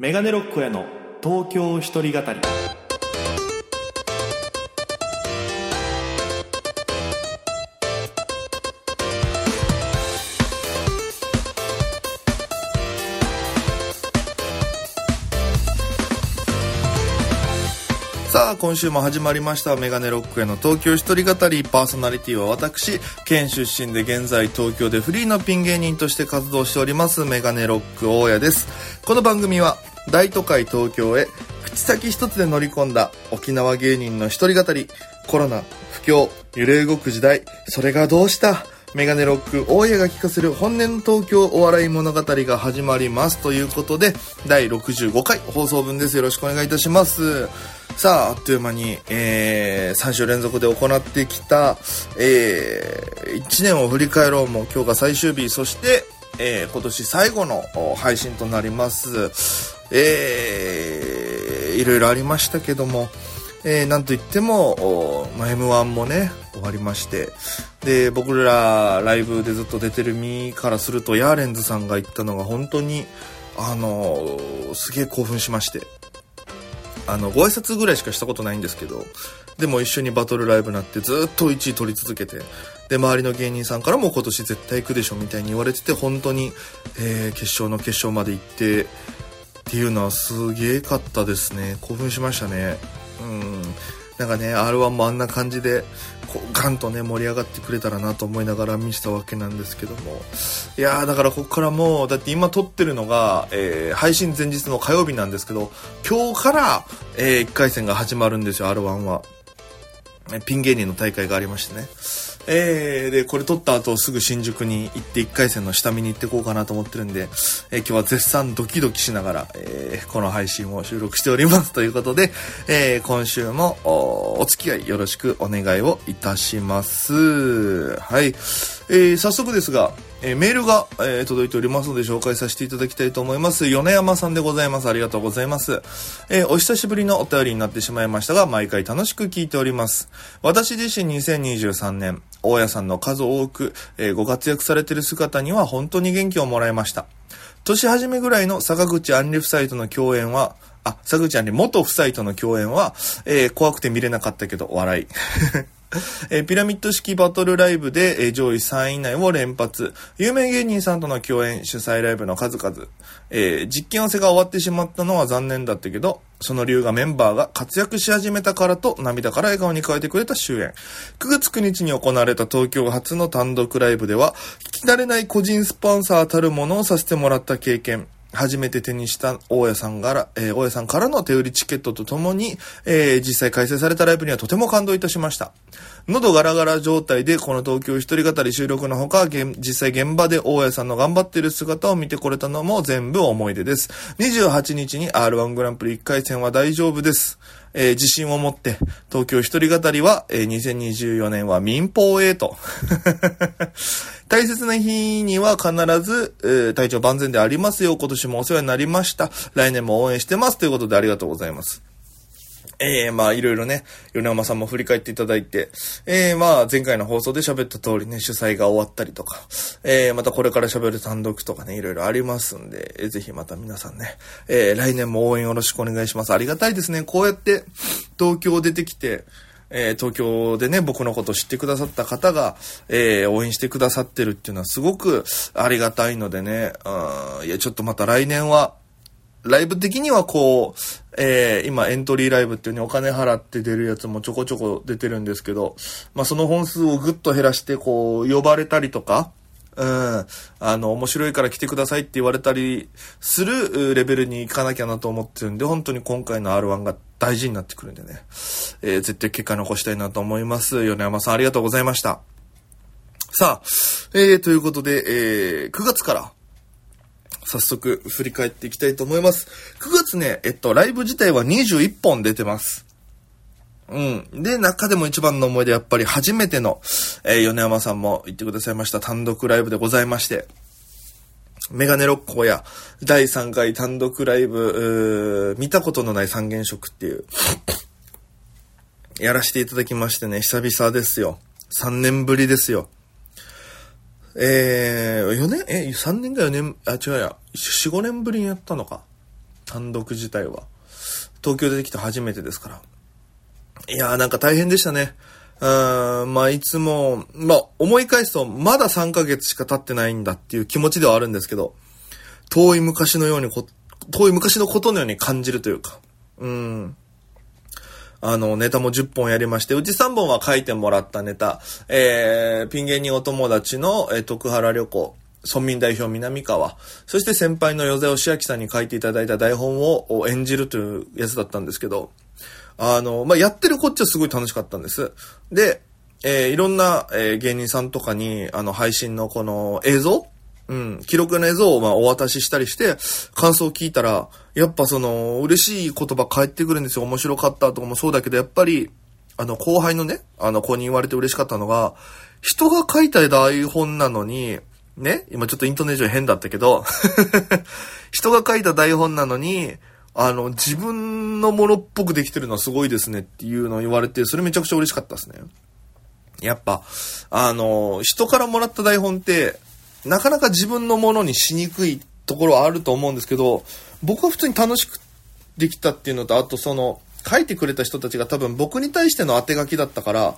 メガネロックへの東京一人語りさあ、今週も始まりました。メガネロックへの東京一人語り。パーソナリティは私、県出身で現在東京でフリーのピン芸人として活動しております、メガネロック大家です。この番組は、大都会東京へ、口先一つで乗り込んだ沖縄芸人の一人語り。コロナ、不況、揺れ動く時代、それがどうした？メガネロック大家が聞かせる本音の東京お笑い物語が始まります。ということで、第65回放送分です。よろしくお願いいたします。さあ、あっという間に、えー、3週連続で行ってきた、えー、1年を振り返ろうも今日が最終日、そして、えー、今年最後の配信となります。えー、いろいろありましたけども、えー、なんといっても、ま m-1 もね、終わりまして、で、僕らライブでずっと出てる身からすると、ヤーレンズさんが言ったのが本当に、あのーすげえ興奮しまして、あの、ご挨拶ぐらいしかしたことないんですけど、でも一緒にバトルライブなってずっと1位取り続けて、で、周りの芸人さんからも今年絶対行くでしょみたいに言われてて、本当に、えー決勝の決勝まで行って、っていうのはすげえかったですね。興奮しましたね。うん。なんかね、R1 もあんな感じで、こう、ガンとね、盛り上がってくれたらなと思いながら見せたわけなんですけども。いやー、だからここからもう、だって今撮ってるのが、えー配信前日の火曜日なんですけど、今日から、えー1回戦が始まるんですよ、R1 は。ピン芸人の大会がありましてね。えー、で、これ撮った後すぐ新宿に行って1回戦の下見に行ってこうかなと思ってるんで、えー今日は絶賛ドキドキしながら、えーこの配信を収録しておりますということで、え今週もおお付き合いよろしくお願いをいたします。はい。えー早速ですが、えーメールが、えー届いておりますので紹介させていただきたいと思います。米山さんでございます。ありがとうございます。えーお久しぶりのお便りになってしまいましたが、毎回楽しく聞いております。私自身2023年、大家さんの数多く、えご活躍されている姿には本当に元気をもらいました。年始めぐらいの坂口杏里夫妻との共演は、あ、坂口杏里元夫妻との共演は、え怖くて見れなかったけど、笑い。えーピラミッド式バトルライブで、えー上位3位以内を連発。有名芸人さんとの共演、主催ライブの数々。えー実験合わせが終わってしまったのは残念だったけど、その理由がメンバーが活躍し始めたからと涙から笑顔に変えてくれた終演。9月9日に行われた東京初の単独ライブでは、聞き慣れない個人スポンサーたるものをさせてもらった経験。初めて手にした大家さんから、えー大家さんからの手売りチケットとともに、えー実際開催されたライブにはとても感動いたしました。喉ガラガラ状態でこの東京一人語り収録のほか、実際現場で大家さんの頑張っている姿を見てこれたのも全部思い出です。28日に R1 グランプリ1回戦は大丈夫です。えー自信を持って、東京一人語りは、えー2024年は民放へと。大切な日には必ず、えー体調万全でありますよ、今年もお世話になりました。来年も応援してます。ということでありがとうございます。ええまあ、いろいろね、米山さんも振り返っていただいて、ええまあ、前回の放送で喋った通りね、主催が終わったりとか、ええまたこれから喋る単独とかね、いろいろありますんで、えーぜひまた皆さんね、えー来年も応援よろしくお願いします。ありがたいですね。こうやって、東京出てきて、えー東京でね、僕のことを知ってくださった方が、えー応援してくださってるっていうのはすごくありがたいのでね、うんいや、ちょっとまた来年は、ライブ的にはこう、えー今エントリーライブっていうね、お金払って出るやつもちょこちょこ出てるんですけど、まあその本数をぐっと減らして、こう、呼ばれたりとか、うん、あの、面白いから来てくださいって言われたりするレベルに行かなきゃなと思ってるんで、本当に今回の R1 が大事になってくるんでね、えー絶対結果残したいなと思います。米山さんありがとうございました。さあ、えー、ということで、えー、9月から、早速振り返っていきたいと思います。9月ね、えっと、ライブ自体は21本出てます。うん。で、中でも一番の思い出、やっぱり初めての、えー米山さんも言ってくださいました単独ライブでございまして、メガネロッコや第3回単独ライブ、見たことのない三原色っていう、やらせていただきましてね、久々ですよ。3年ぶりですよ。えー、4年？え、3年か4年、あ、違うや、4、5年ぶりにやったのか。単独自体は。東京出てきて初めてですから。いやーなんか大変でしたね。うん、まあいつも、まあ思い返すとまだ3ヶ月しか経ってないんだっていう気持ちではあるんですけど、遠い昔のようにこ、遠い昔のことのように感じるというか、うん。あの、ネタも10本やりまして、うち3本は書いてもらったネタ、えー、ピン芸人お友達の、えー、徳原旅行、村民代表南川、そして先輩の与瀬義明さんに書いていただいた台本を演じるというやつだったんですけど、あの、まあ、やってるこっちはすごい楽しかったんです。で、えー、いろんな、えー、芸人さんとかに、あの、配信のこの映像うん、記録の映像をまあお渡ししたりして、感想を聞いたら、やっぱその、嬉しい言葉返ってくるんですよ。面白かったとかもそうだけど、やっぱり、あの、後輩のね、あの子に言われて嬉しかったのが、人が書いた台本なのに、ね、今ちょっとイントネーション変だったけど、人が書いた台本なのに、あの、自分のものっぽくできてるのはすごいですねっていうのを言われて、それめちゃくちゃ嬉しかったですね。やっぱ、あの、人からもらった台本って、なかなか自分のものにしにくいところはあると思うんですけど、僕は普通に楽しくできたっていうのと、あとその、書いてくれた人たちが多分僕に対しての当て書きだったから、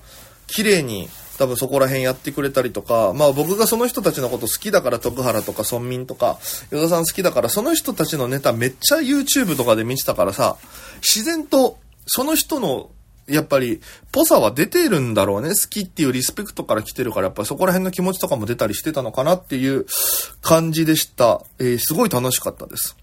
綺麗に多分そこら辺やってくれたりとか、まあ僕がその人たちのこと好きだから徳原とか村民とか、与田さん好きだからその人たちのネタめっちゃ YouTube とかで見てたからさ、自然とその人のやっぱり、ぽさは出てるんだろうね。好きっていうリスペクトから来てるから、やっぱりそこら辺の気持ちとかも出たりしてたのかなっていう感じでした。えー、すごい楽しかったです。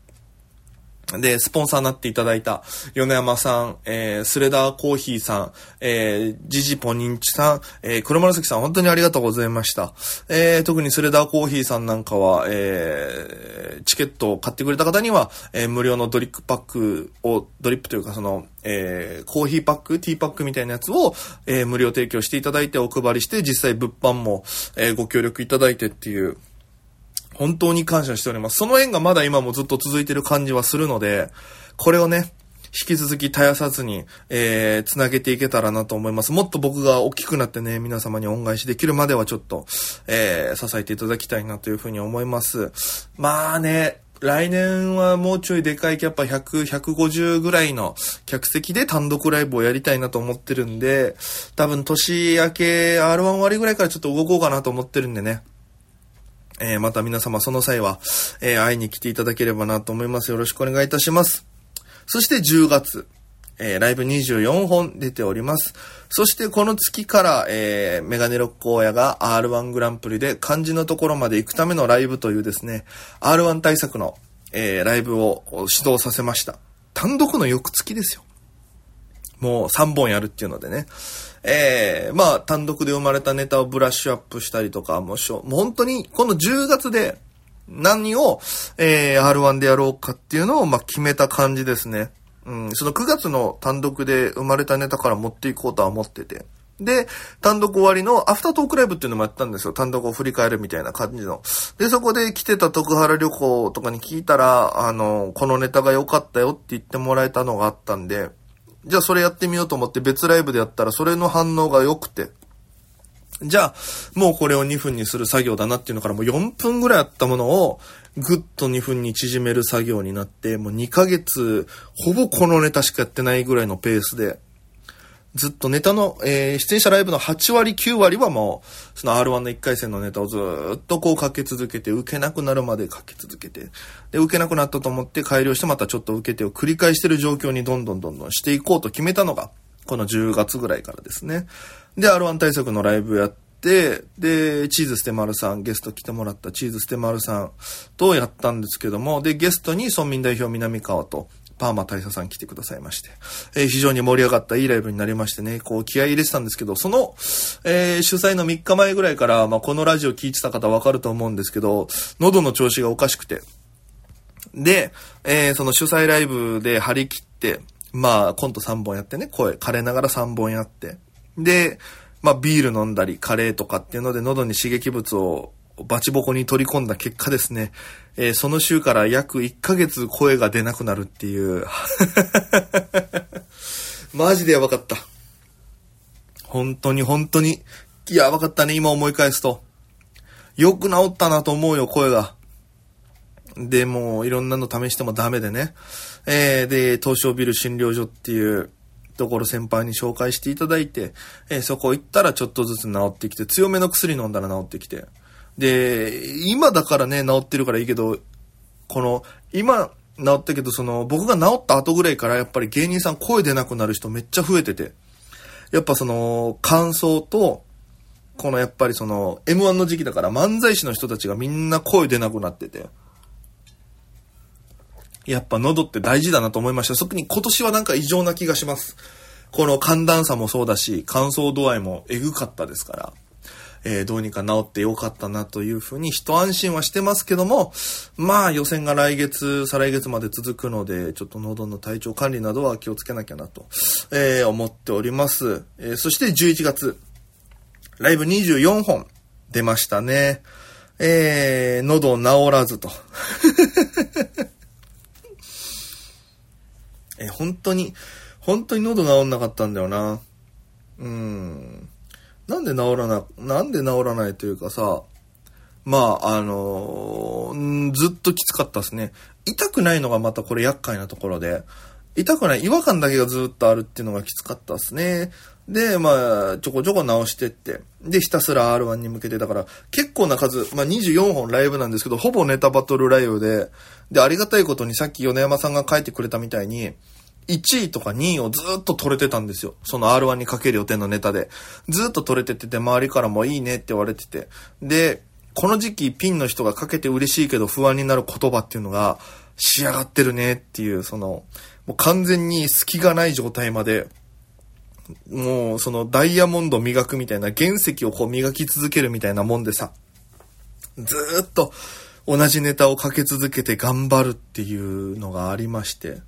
で、スポンサーになっていただいた、米山さん、えー、スレダーコーヒーさん、えー、ジジポニンチさん、えー、黒紫さん、本当にありがとうございました。えー、特にスレダーコーヒーさんなんかは、えー、チケットを買ってくれた方には、えー、無料のドリップパックを、ドリップというかその、えー、コーヒーパック、ティーパックみたいなやつを、えー、無料提供していただいてお配りして、実際物販も、えー、ご協力いただいてっていう、本当に感謝しております。その縁がまだ今もずっと続いてる感じはするので、これをね、引き続き絶やさずに、えー、つなげていけたらなと思います。もっと僕が大きくなってね、皆様に恩返しできるまではちょっと、えー、支えていただきたいなというふうに思います。まあね、来年はもうちょいでかいキャッパ100、150ぐらいの客席で単独ライブをやりたいなと思ってるんで、多分年明け R1 終わりぐらいからちょっと動こうかなと思ってるんでね。えー、また皆様その際は、えー、会いに来ていただければなと思います。よろしくお願いいたします。そして10月、えー、ライブ24本出ております。そしてこの月から、えー、メガネロック親が R1 グランプリで漢字のところまで行くためのライブというですね、R1 対策の、えー、ライブを指導させました。単独の翌月ですよ。もう3本やるっていうのでね。えー、まあ、単独で生まれたネタをブラッシュアップしたりとか、もうしょ、もう本当に、この10月で、何を、えー、R1 でやろうかっていうのを、まあ、決めた感じですね。うん、その9月の単独で生まれたネタから持っていこうとは思ってて。で、単独終わりのアフタートークライブっていうのもやったんですよ。単独を振り返るみたいな感じの。で、そこで来てた徳原旅行とかに聞いたら、あの、このネタが良かったよって言ってもらえたのがあったんで、じゃあそれやってみようと思って別ライブでやったらそれの反応が良くて、じゃあ、もうこれを2分にする作業だなっていうのからもう4分ぐらいあったものを、ぐっと2分に縮める作業になって、もう2ヶ月、ほぼこのネタしかやってないぐらいのペースで、ずっとネタの、えー、出演者ライブの8割、9割はもう、その R1 の1回戦のネタをずっとこうかけ続けて、受けなくなるまでかけ続けて、で、受けなくなったと思って改良してまたちょっと受けてを繰り返してる状況にどんどんどんどんしていこうと決めたのが、この10月ぐらいからですね。で、R1 対策のライブやって、で、チーズステマルさん、ゲスト来てもらったチーズステマルさんとやったんですけども、で、ゲストに村民代表南川と、パーマ大佐さん来てくださいまして、えー、非常に盛り上がったいいライブになりましてね、こう気合入れてたんですけど、その、えー、主催の3日前ぐらいから、まあ、このラジオ聞いてた方わかると思うんですけど、喉の調子がおかしくて、で、えー、その主催ライブで張り切って、まあ、コント3本やってね、声枯れながら3本やって、で、まあ、ビール飲んだり、カレーとかっていうので、喉に刺激物をバチボコに取り込んだ結果ですね、えー、その週から約1ヶ月声が出なくなるっていう。マジでやばかった。本当に本当に、やばかったね、今思い返すと。よく治ったなと思うよ、声が。で、もういろんなの試してもダメでね。えー、で、東証ビル診療所っていうところ先輩に紹介していただいて、えー、そこ行ったらちょっとずつ治ってきて、強めの薬飲んだら治ってきて。で、今だからね、治ってるからいいけど、この、今、治ったけど、その、僕が治った後ぐらいからやっぱり芸人さん声出なくなる人めっちゃ増えてて、やっぱその、感想と、このやっぱりその、M1 の時期だから漫才師の人たちがみんな声出なくなってて、やっぱ喉って大事だなと思いました。特に今年はなんか異常な気がします。この寒暖差もそうだし、乾燥度合いもエグかったですから。えー、どうにか治ってよかったなというふうに一安心はしてますけども、まあ予選が来月、再来月まで続くので、ちょっと喉の体調管理などは気をつけなきゃなと、えー、思っております。えー、そして11月、ライブ24本出ましたね。えー、喉治らずと。え本当に、本当に喉治んなかったんだよな。うん。なんで治らな、なんで治らないというかさ、まあ、あのー、ずっときつかったですね。痛くないのがまたこれ厄介なところで、痛くない、違和感だけがずっとあるっていうのがきつかったですね。で、まあ、ちょこちょこ直してって。で、ひたすら R1 に向けて、だから、結構な数、まあ24本ライブなんですけど、ほぼネタバトルライブで、で、ありがたいことにさっき米山さんが書いてくれたみたいに、1位とか2位をずっと取れてたんですよ。その R1 にかける予定のネタで。ずっと取れててて、周りからもいいねって言われてて。で、この時期ピンの人がかけて嬉しいけど不安になる言葉っていうのが仕上がってるねっていう、その、もう完全に隙がない状態まで、もうそのダイヤモンド磨くみたいな原石をこう磨き続けるみたいなもんでさ、ずっと同じネタをかけ続けて頑張るっていうのがありまして、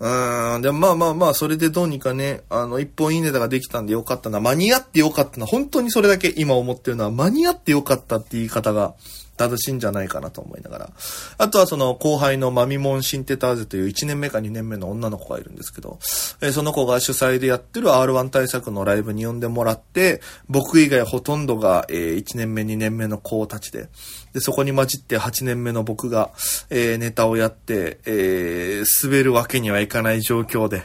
うん。でもまあまあまあ、それでどうにかね、あの、一本いいネタができたんでよかったな。間に合ってよかったな。本当にそれだけ今思ってるのは、間に合ってよかったって言い方が、正しいんじゃないかなと思いながら。あとはその後輩のマミモンシンテターゼという1年目か2年目の女の子がいるんですけど、えー、その子が主催でやってる R1 対策のライブに呼んでもらって、僕以外ほとんどが、えー、1年目2年目の子たちで、で、そこに混じって8年目の僕が、えー、ネタをやって、えー、滑るわけにはいかない状況で、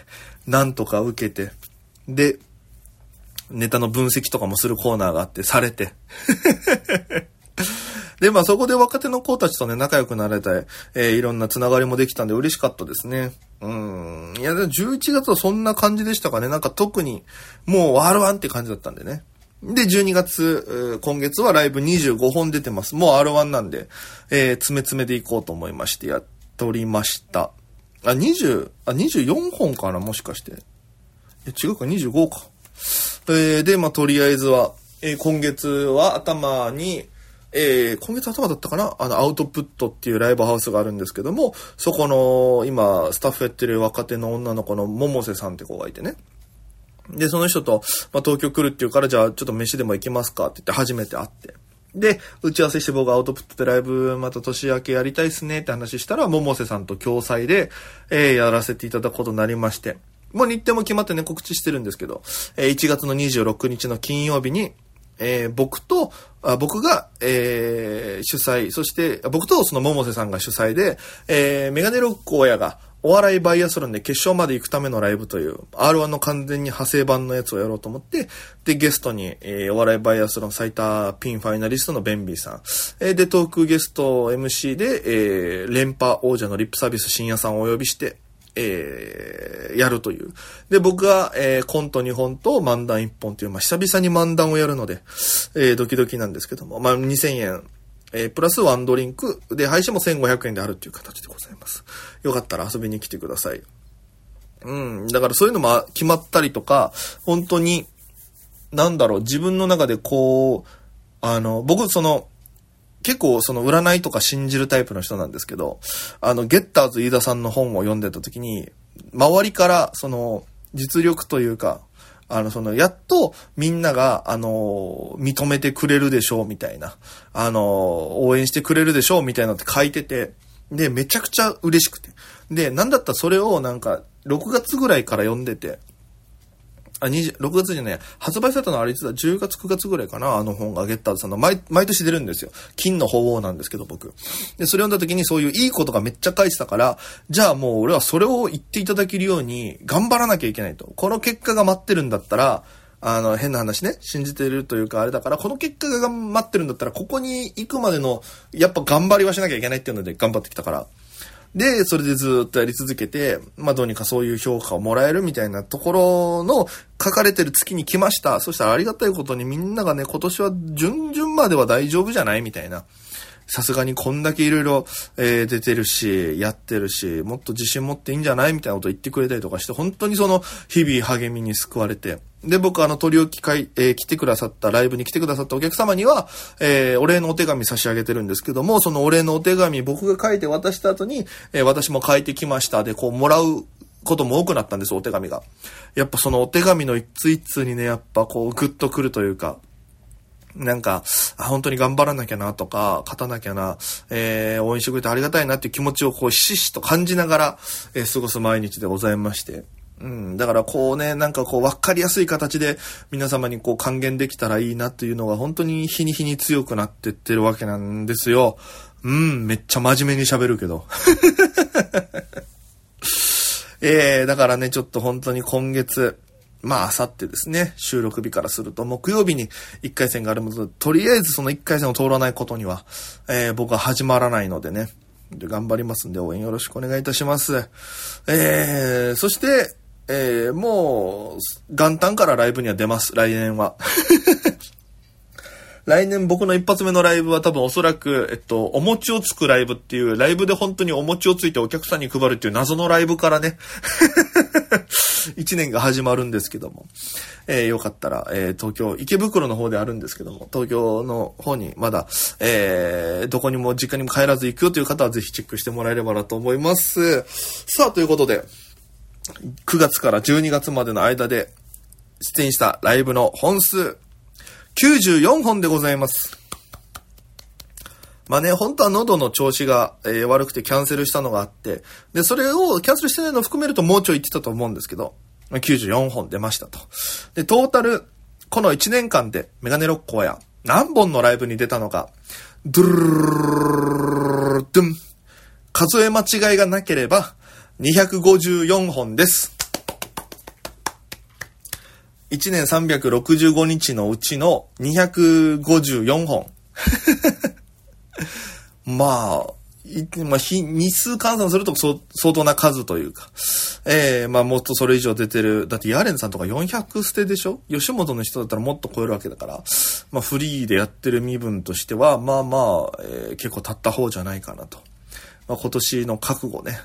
なんとか受けて、で、ネタの分析とかもするコーナーがあって、されて。で、まあそこで若手の子たちとね、仲良くなれたい、えー、いろんなつながりもできたんで嬉しかったですね。うん。いや、11月はそんな感じでしたかね。なんか特に、もう R1 って感じだったんでね。で、12月、今月はライブ25本出てます。もう R1 なんで、えー、詰め詰めでいこうと思いましてやっておりました。あ、20、あ、24本かなもしかして。え、違うか、25か。えー、で、まあ、とりあえずは、えー、今月は頭に、えー、今月頭だったかな？あの、アウトプットっていうライブハウスがあるんですけども、そこの、今、スタッフやってる若手の女の子の百瀬さんって子がいてね。で、その人と、まあ、東京来るっていうから、じゃあ、ちょっと飯でも行きますかって言って初めて会って。で、打ち合わせして僕がアウトプットでライブまた年明けやりたいっすねって話したら、百瀬さんと共催で、えー、やらせていただくことになりまして。もう日程も決まってね、告知してるんですけど、えー、1月の26日の金曜日に、えー、僕と、あ僕が、えー、主催、そして、僕とその百瀬さんが主催で、えー、メガネロック親が、お笑いバイアスロンで決勝まで行くためのライブという、R1 の完全に派生版のやつをやろうと思って、で、ゲストに、えー、お笑いバイアスロン最多ピンファイナリストのベンビーさん、えー、で、トークゲスト MC で、えー、連覇王者のリップサービス深夜さんをお呼びして、えー、やるという。で、僕が、えー、コント2本と漫談1本という、まあ、久々に漫談をやるので、えー、ドキドキなんですけども、まあ、2000円、えー、プラスワンドリンク、で、配信も1500円であるっていう形でございます。よかったら遊びに来てください。うん、だからそういうのも決まったりとか、本当に、なんだろう、自分の中でこう、あの、僕、その、結構その占いとか信じるタイプの人なんですけど、あの、ゲッターズ飯田さんの本を読んでた時に、周りからその実力というか、あの、その、やっとみんなが、あの、認めてくれるでしょうみたいな、あの、応援してくれるでしょうみたいなのって書いてて、で、めちゃくちゃ嬉しくて。で、なんだったらそれをなんか、6月ぐらいから読んでて、あ、20 6月じゃない、発売されたのあれいつだ、10月9月ぐらいかな、あの本がゲッターズさんの、毎、毎年出るんですよ。金の鳳凰なんですけど、僕。で、それ読んだ時にそういういいことがめっちゃ書いてたから、じゃあもう俺はそれを言っていただけるように頑張らなきゃいけないと。この結果が待ってるんだったら、あの、変な話ね、信じてるというかあれだから、この結果が待ってるんだったら、ここに行くまでの、やっぱ頑張りはしなきゃいけないっていうので頑張ってきたから。で、それでずっとやり続けて、まあどうにかそういう評価をもらえるみたいなところの書かれてる月に来ました。そしたらありがたいことにみんながね、今年は順々までは大丈夫じゃないみたいな。さすがにこんだけ色々、えー、出てるし、やってるし、もっと自信持っていいんじゃない？みたいなこと言ってくれたりとかして、本当にその、日々励みに救われて、で、僕あの、取り置き会、えー、来てくださった、ライブに来てくださったお客様には、えー、お礼のお手紙差し上げてるんですけども、そのお礼のお手紙僕が書いて渡した後に、えー、私も書いてきました。で、こう、もらうことも多くなったんです、お手紙が。やっぱそのお手紙の一通一通にね、やっぱこう、グッとくるというか、なんか、本当に頑張らなきゃなとか、勝たなきゃな、えー、応援してくれてありがたいなっていう気持ちをこう、ひししと感じながら、えー、過ごす毎日でございまして。うん。だからこうね、なんかこう、わかりやすい形で皆様にこう還元できたらいいなっていうのが本当に日に日に強くなってってるわけなんですよ。うん、めっちゃ真面目に喋るけど。えー、だからね、ちょっと本当に今月、まあ、あさってですね、収録日からすると、木曜日に1回戦があるので、とりあえずその1回戦を通らないことには、えー、僕は始まらないのでね、で頑張りますんで応援よろしくお願いいたします。えー、そして、えー、もう、元旦からライブには出ます、来年は。来年僕の一発目のライブは多分おそらく、えっと、お餅をつくライブっていう、ライブで本当にお餅をついてお客さんに配るっていう謎のライブからね、一年が始まるんですけども、えー、よかったら、えー、東京、池袋の方であるんですけども、東京の方にまだ、えー、どこにも実家にも帰らず行くよという方はぜひチェックしてもらえればなと思います。さあ、ということで、9月から12月までの間で出演したライブの本数、94本でございます。まあね、本当は喉の調子が、えー、悪くてキャンセルしたのがあって、で、それをキャンセルしてないのを含めるともうちょい言ってたと思うんですけど、94本出ましたと。で、トータル、この1年間でメガネロッコや何本のライブに出たのか、ドゥルルルルルドゥン。数え間違いがなければ、254本です。1年365日のうちの254本。まあ、まあ、日数換算すると相当な数というか、ええー、まあもっとそれ以上出てる、だってヤーレンさんとか400捨てでしょ？吉本の人だったらもっと超えるわけだから、まあフリーでやってる身分としては、まあまあ、えー、結構経った方じゃないかなと。まあ、今年の覚悟ね、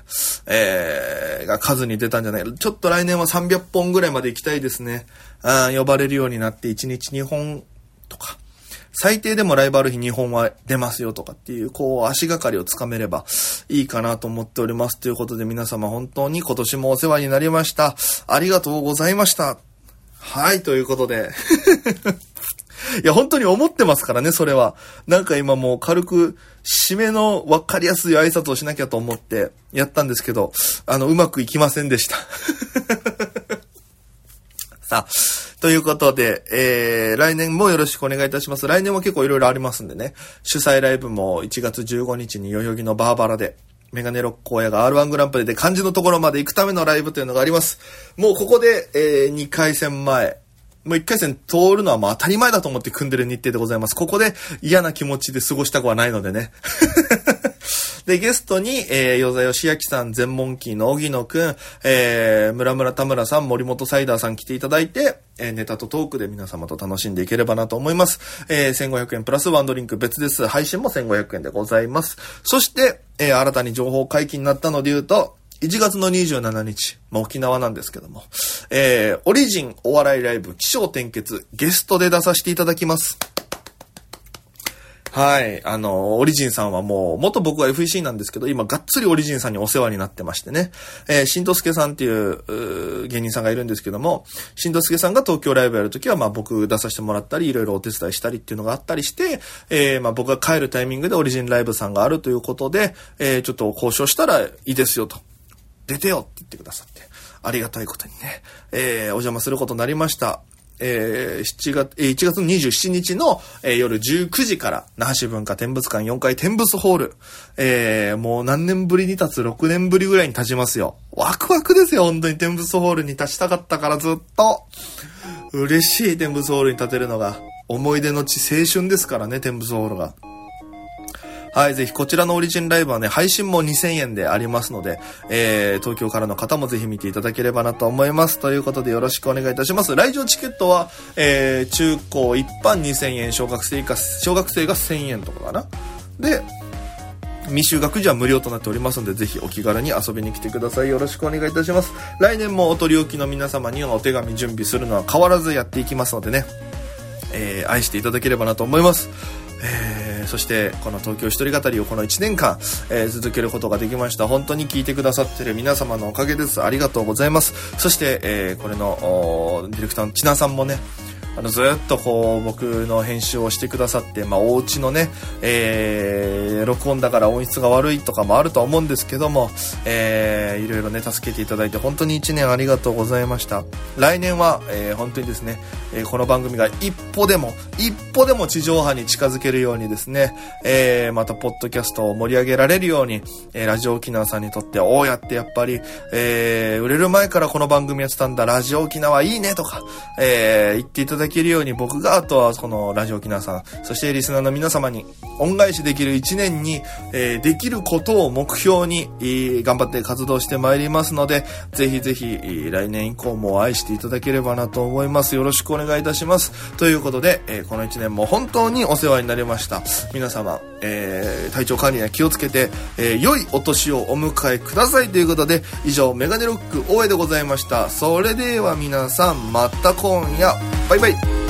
えー、が数に出たんじゃないちょっと来年は300本ぐらいまで行きたいですね。あ呼ばれるようになって1日2本、最低でもライバル日2本は出ますよとかっていう、こう、足がかりをつかめればいいかなと思っております。ということで皆様本当に今年もお世話になりました。ありがとうございました。はい、ということでいや、本当に思ってますからね、それは。なんか今もう軽く、締めの分かりやすい挨拶をしなきゃと思ってやったんですけど、あの、うまくいきませんでした。さあ、ということで、えー、来年もよろしくお願いいたします。来年も結構いろいろありますんでね、主催ライブも1月15日に代々木のバーバラで、メガネロック親が R1 グランプリで漢字のところまで行くためのライブというのがあります。もうここで、えー、2回戦前、もう一回戦通るのはもう当たり前だと思って組んでる日程でございます。ここで嫌な気持ちで過ごしたくはないのでね。で、ゲストに、えー、与座義明さん、全問キーの荻野くん、えー、村村田村さん、森本サイダーさん来ていただいて、えー、ネタとトークで皆様と楽しんでいければなと思います。えー、1500円プラスワンドリンク別です。配信も1500円でございます。そして、えー、新たに情報解禁になったので言うと、1月の27日、まあ、沖縄なんですけども、えー、オリジンお笑いライブ、気象転結、ゲストで出させていただきます。はい。あの、オリジンさんはもう、元僕は FEC なんですけど、今、がっつりオリジンさんにお世話になってましてね。えー、しんとすけさんっていう、う芸人さんがいるんですけども、しんとすけさんが東京ライブやるときは、まあ僕出させてもらったり、いろいろお手伝いしたりっていうのがあったりして、えー、まあ僕が帰るタイミングでオリジンライブさんがあるということで、えー、ちょっと交渉したらいいですよと。出てよって言ってくださって、ありがたいことにね、えー、お邪魔することになりました。えー、7月、えー、1月27日の、えー、夜19時から、那覇市文化展物館4階展物ホール。えー、もう何年ぶりに立つ ?6 年ぶりぐらいに立ちますよ。ワクワクですよ、本当に展物ホールに立ちたかったからずっと。嬉しい展物ホールに立てるのが。思い出の地、青春ですからね、展物ホールが。はい、ぜひこちらのオリジンライブはね、配信も2000円でありますので、えー、東京からの方もぜひ見ていただければなと思います。ということでよろしくお願いいたします。来場チケットは、えー、中高一般2000円、小学生か、小学生が1000円とかかな。で、未就学時は無料となっておりますので、ぜひお気軽に遊びに来てください。よろしくお願いいたします。来年もお取り置きの皆様にはお手紙準備するのは変わらずやっていきますのでね、えー、愛していただければなと思います。えー、そしてこの東京一人語りをこの1年間、えー、続けることができました。本当に聞いてくださってる皆様のおかげです。ありがとうございます。そして、えー、これのディレクターの千奈さんもねあのずっとこう僕の編集をしてくださって、まあ、お家のね、えー、録音だから音質が悪いとかもあるとは思うんですけども、えー、いろいろね助けていただいて本当に1年ありがとうございました。来年は、えー、本当にですね、えー、この番組が一歩でも一歩でも地上波に近づけるようにですね、えー、またポッドキャストを盛り上げられるように、えー、ラジオ沖縄さんにとっておうやってやっぱり、えー、売れる前からこの番組やってたんだ。ラジオ沖縄いいねとか、えー、言っていただだけるように僕があとはこのラジオ沖縄さん、そしてリスナーの皆様に恩返しできる一年に、えー、できることを目標に、えー、頑張って活動してまいりますので、ぜひぜひ、来年以降も愛していただければなと思います。よろしくお願いいたします。ということで、えー、この一年も本当にお世話になりました。皆様、えー、体調管理には気をつけて、えー、良いお年をお迎えくださいということで、以上、メガネロック大江でございました。それでは皆さん、また今夜、バイバイ right.